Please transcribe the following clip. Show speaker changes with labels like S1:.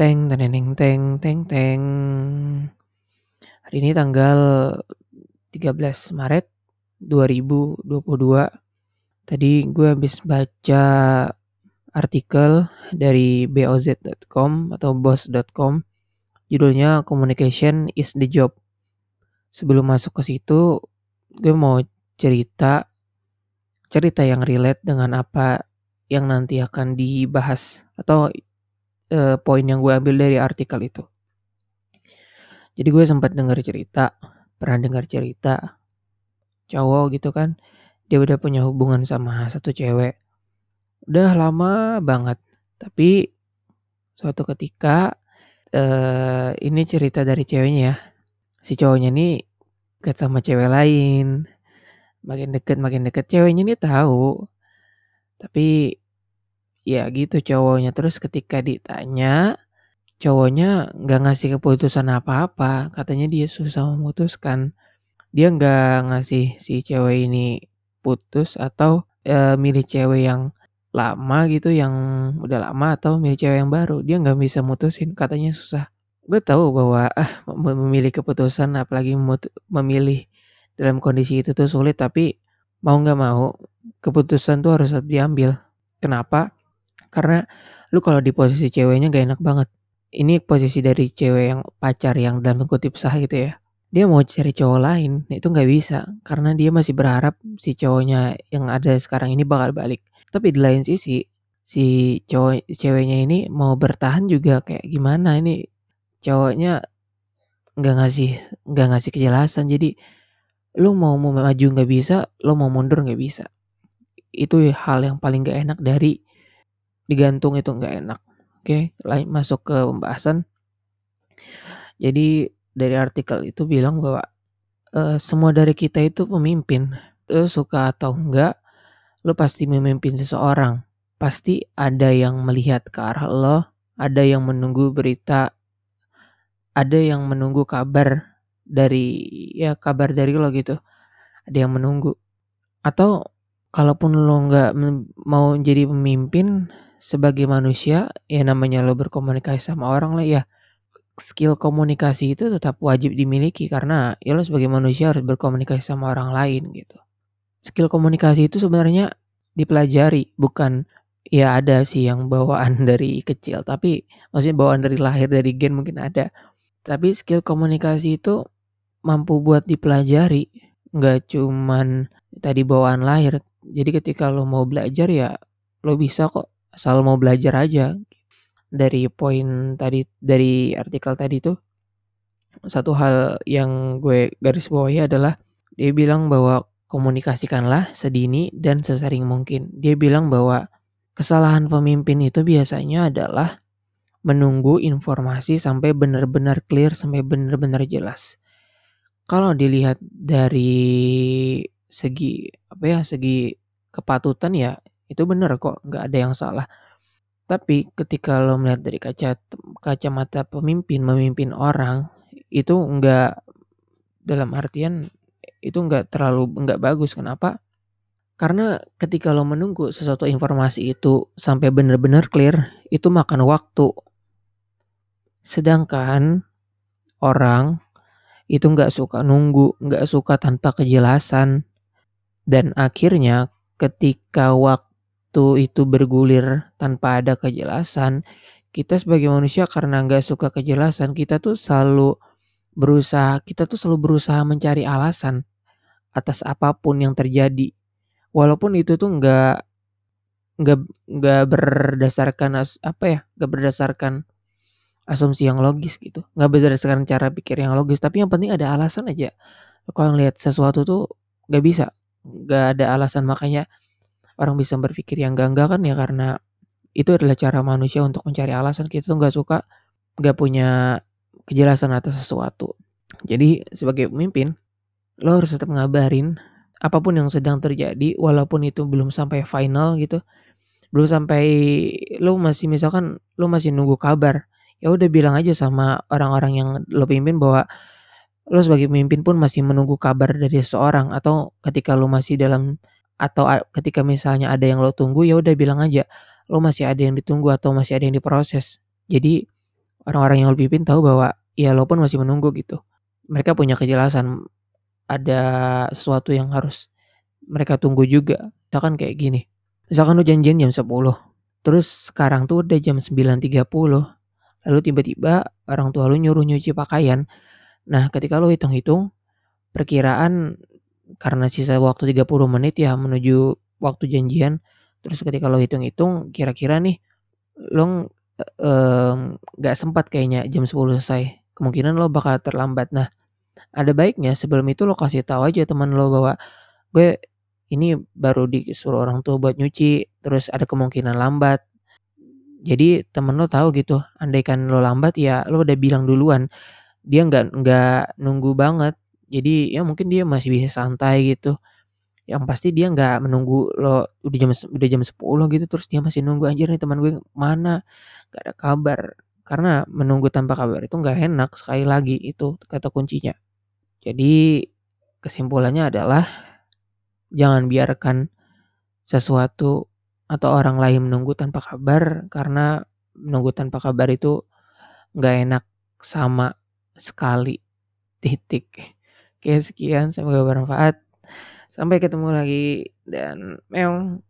S1: Teng teneneng teng teng teng. Hari ini tanggal 13 Maret 2022. Tadi gue habis baca artikel dari boz.com atau boss.com judulnya Communication is the Job. Sebelum masuk ke situ, gue mau cerita cerita yang relate dengan apa yang nanti akan dibahas atau uh, poin yang gue ambil dari artikel itu. Jadi gue sempat dengar cerita, pernah dengar cerita cowok gitu kan, dia udah punya hubungan sama satu cewek. Udah lama banget, tapi suatu ketika uh, ini cerita dari ceweknya ya. Si cowoknya nih deket sama cewek lain. Makin deket makin deket ceweknya nih tahu. Tapi ya gitu cowoknya. Terus ketika ditanya cowoknya nggak ngasih keputusan apa-apa. Katanya dia susah memutuskan. Dia nggak ngasih si cewek ini putus atau e, milih cewek yang lama gitu yang udah lama atau milih cewek yang baru. Dia nggak bisa mutusin. Katanya susah. Gue tahu bahwa ah memilih keputusan apalagi memilih dalam kondisi itu tuh sulit. Tapi mau nggak mau keputusan tuh harus diambil. Kenapa karena lu kalau di posisi ceweknya gak enak banget. Ini posisi dari cewek yang pacar yang dalam kutip sah gitu ya. Dia mau cari cowok lain, itu nggak bisa karena dia masih berharap si cowoknya yang ada sekarang ini bakal balik. Tapi di lain sisi si cowok ceweknya ini mau bertahan juga kayak gimana ini cowoknya nggak ngasih nggak ngasih kejelasan jadi lu mau mau maju nggak bisa lu mau mundur nggak bisa itu hal yang paling gak enak dari digantung itu nggak enak. Oke, lain masuk ke pembahasan. Jadi dari artikel itu bilang bahwa uh, semua dari kita itu pemimpin. Lo suka atau enggak, lo pasti memimpin seseorang. Pasti ada yang melihat ke arah lo, ada yang menunggu berita, ada yang menunggu kabar dari ya kabar dari lo gitu. Ada yang menunggu. Atau kalaupun lo nggak mau jadi pemimpin, sebagai manusia ya namanya lo berkomunikasi sama orang lah ya skill komunikasi itu tetap wajib dimiliki karena ya lo sebagai manusia harus berkomunikasi sama orang lain gitu. Skill komunikasi itu sebenarnya dipelajari bukan ya ada sih yang bawaan dari kecil tapi maksudnya bawaan dari lahir dari gen mungkin ada. Tapi skill komunikasi itu mampu buat dipelajari nggak cuman tadi bawaan lahir. Jadi ketika lo mau belajar ya lo bisa kok asal mau belajar aja dari poin tadi dari artikel tadi tuh satu hal yang gue garis bawahi adalah dia bilang bahwa komunikasikanlah sedini dan sesering mungkin. Dia bilang bahwa kesalahan pemimpin itu biasanya adalah menunggu informasi sampai benar-benar clear sampai benar-benar jelas. Kalau dilihat dari segi apa ya segi kepatutan ya itu benar kok, nggak ada yang salah. Tapi ketika lo melihat dari kaca kacamata pemimpin memimpin orang itu enggak dalam artian itu enggak terlalu enggak bagus. Kenapa? Karena ketika lo menunggu sesuatu informasi itu sampai benar-benar clear, itu makan waktu. Sedangkan orang itu nggak suka nunggu, nggak suka tanpa kejelasan. Dan akhirnya ketika waktu waktu itu bergulir tanpa ada kejelasan, kita sebagai manusia karena nggak suka kejelasan, kita tuh selalu berusaha, kita tuh selalu berusaha mencari alasan atas apa pun yang terjadi. Walaupun itu tuh nggak nggak nggak berdasarkan as, apa ya, nggak berdasarkan asumsi yang logis gitu, nggak berdasarkan cara pikir yang logis, tapi yang penting ada alasan aja. Kalau ngelihat sesuatu tuh nggak bisa, nggak ada alasan makanya orang bisa berpikir yang enggak-enggak kan ya karena itu adalah cara manusia untuk mencari alasan. Kita tuh nggak suka nggak punya kejelasan atas sesuatu. Jadi sebagai pemimpin lo harus tetap ngabarin apa pun yang sedang terjadi walaupun itu belum sampai final gitu belum sampai lo masih misalkan lo masih nunggu kabar ya udah bilang aja sama orang-orang yang lo pimpin bahwa lo sebagai pemimpin pun masih menunggu kabar dari seseorang atau ketika lo masih dalam atau ketika misalnya ada yang lo tunggu ya udah bilang aja lo masih ada yang ditunggu atau masih ada yang diproses jadi orang-orang yang lo pimpin tahu bahwa ya lo pun masih menunggu gitu. Mereka punya kejelasan ada sesuatu yang harus mereka tunggu juga. Misalkan kayak gini. Misalkan lo janjian jam 10. Terus sekarang tuh udah jam 9.30. Lalu tiba-tiba orang tua lo nyuruh nyuci pakaian. Nah, ketika lo hitung-hitung perkiraan karena sisa waktu 30 menit ya menuju waktu janjian. Terus ketika lo hitung-hitung kira-kira nih lo nggak um, sempat kayaknya jam 10 selesai. Kemungkinan lo bakal terlambat. Nah, ada baiknya sebelum itu lo kasih tahu aja teman lo bahwa gue ini baru disuruh orang tua buat nyuci, terus ada kemungkinan lambat. Jadi temen lo tahu gitu, andaikan lo lambat ya lo udah bilang duluan. Dia nggak nggak nunggu banget. Jadi ya mungkin dia masih bisa santai gitu. Yang pasti dia nggak menunggu lo udah jam udah jam 10 gitu terus dia masih nunggu anjir nih teman gue mana? Gak ada kabar. Karena menunggu tanpa kabar itu nggak enak sekali lagi itu kata kuncinya. Jadi kesimpulannya adalah jangan biarkan sesuatu atau orang lain menunggu tanpa kabar karena menunggu tanpa kabar itu nggak enak sama sekali titik oke sekian semoga bermanfaat. Sampai ketemu lagi dan meong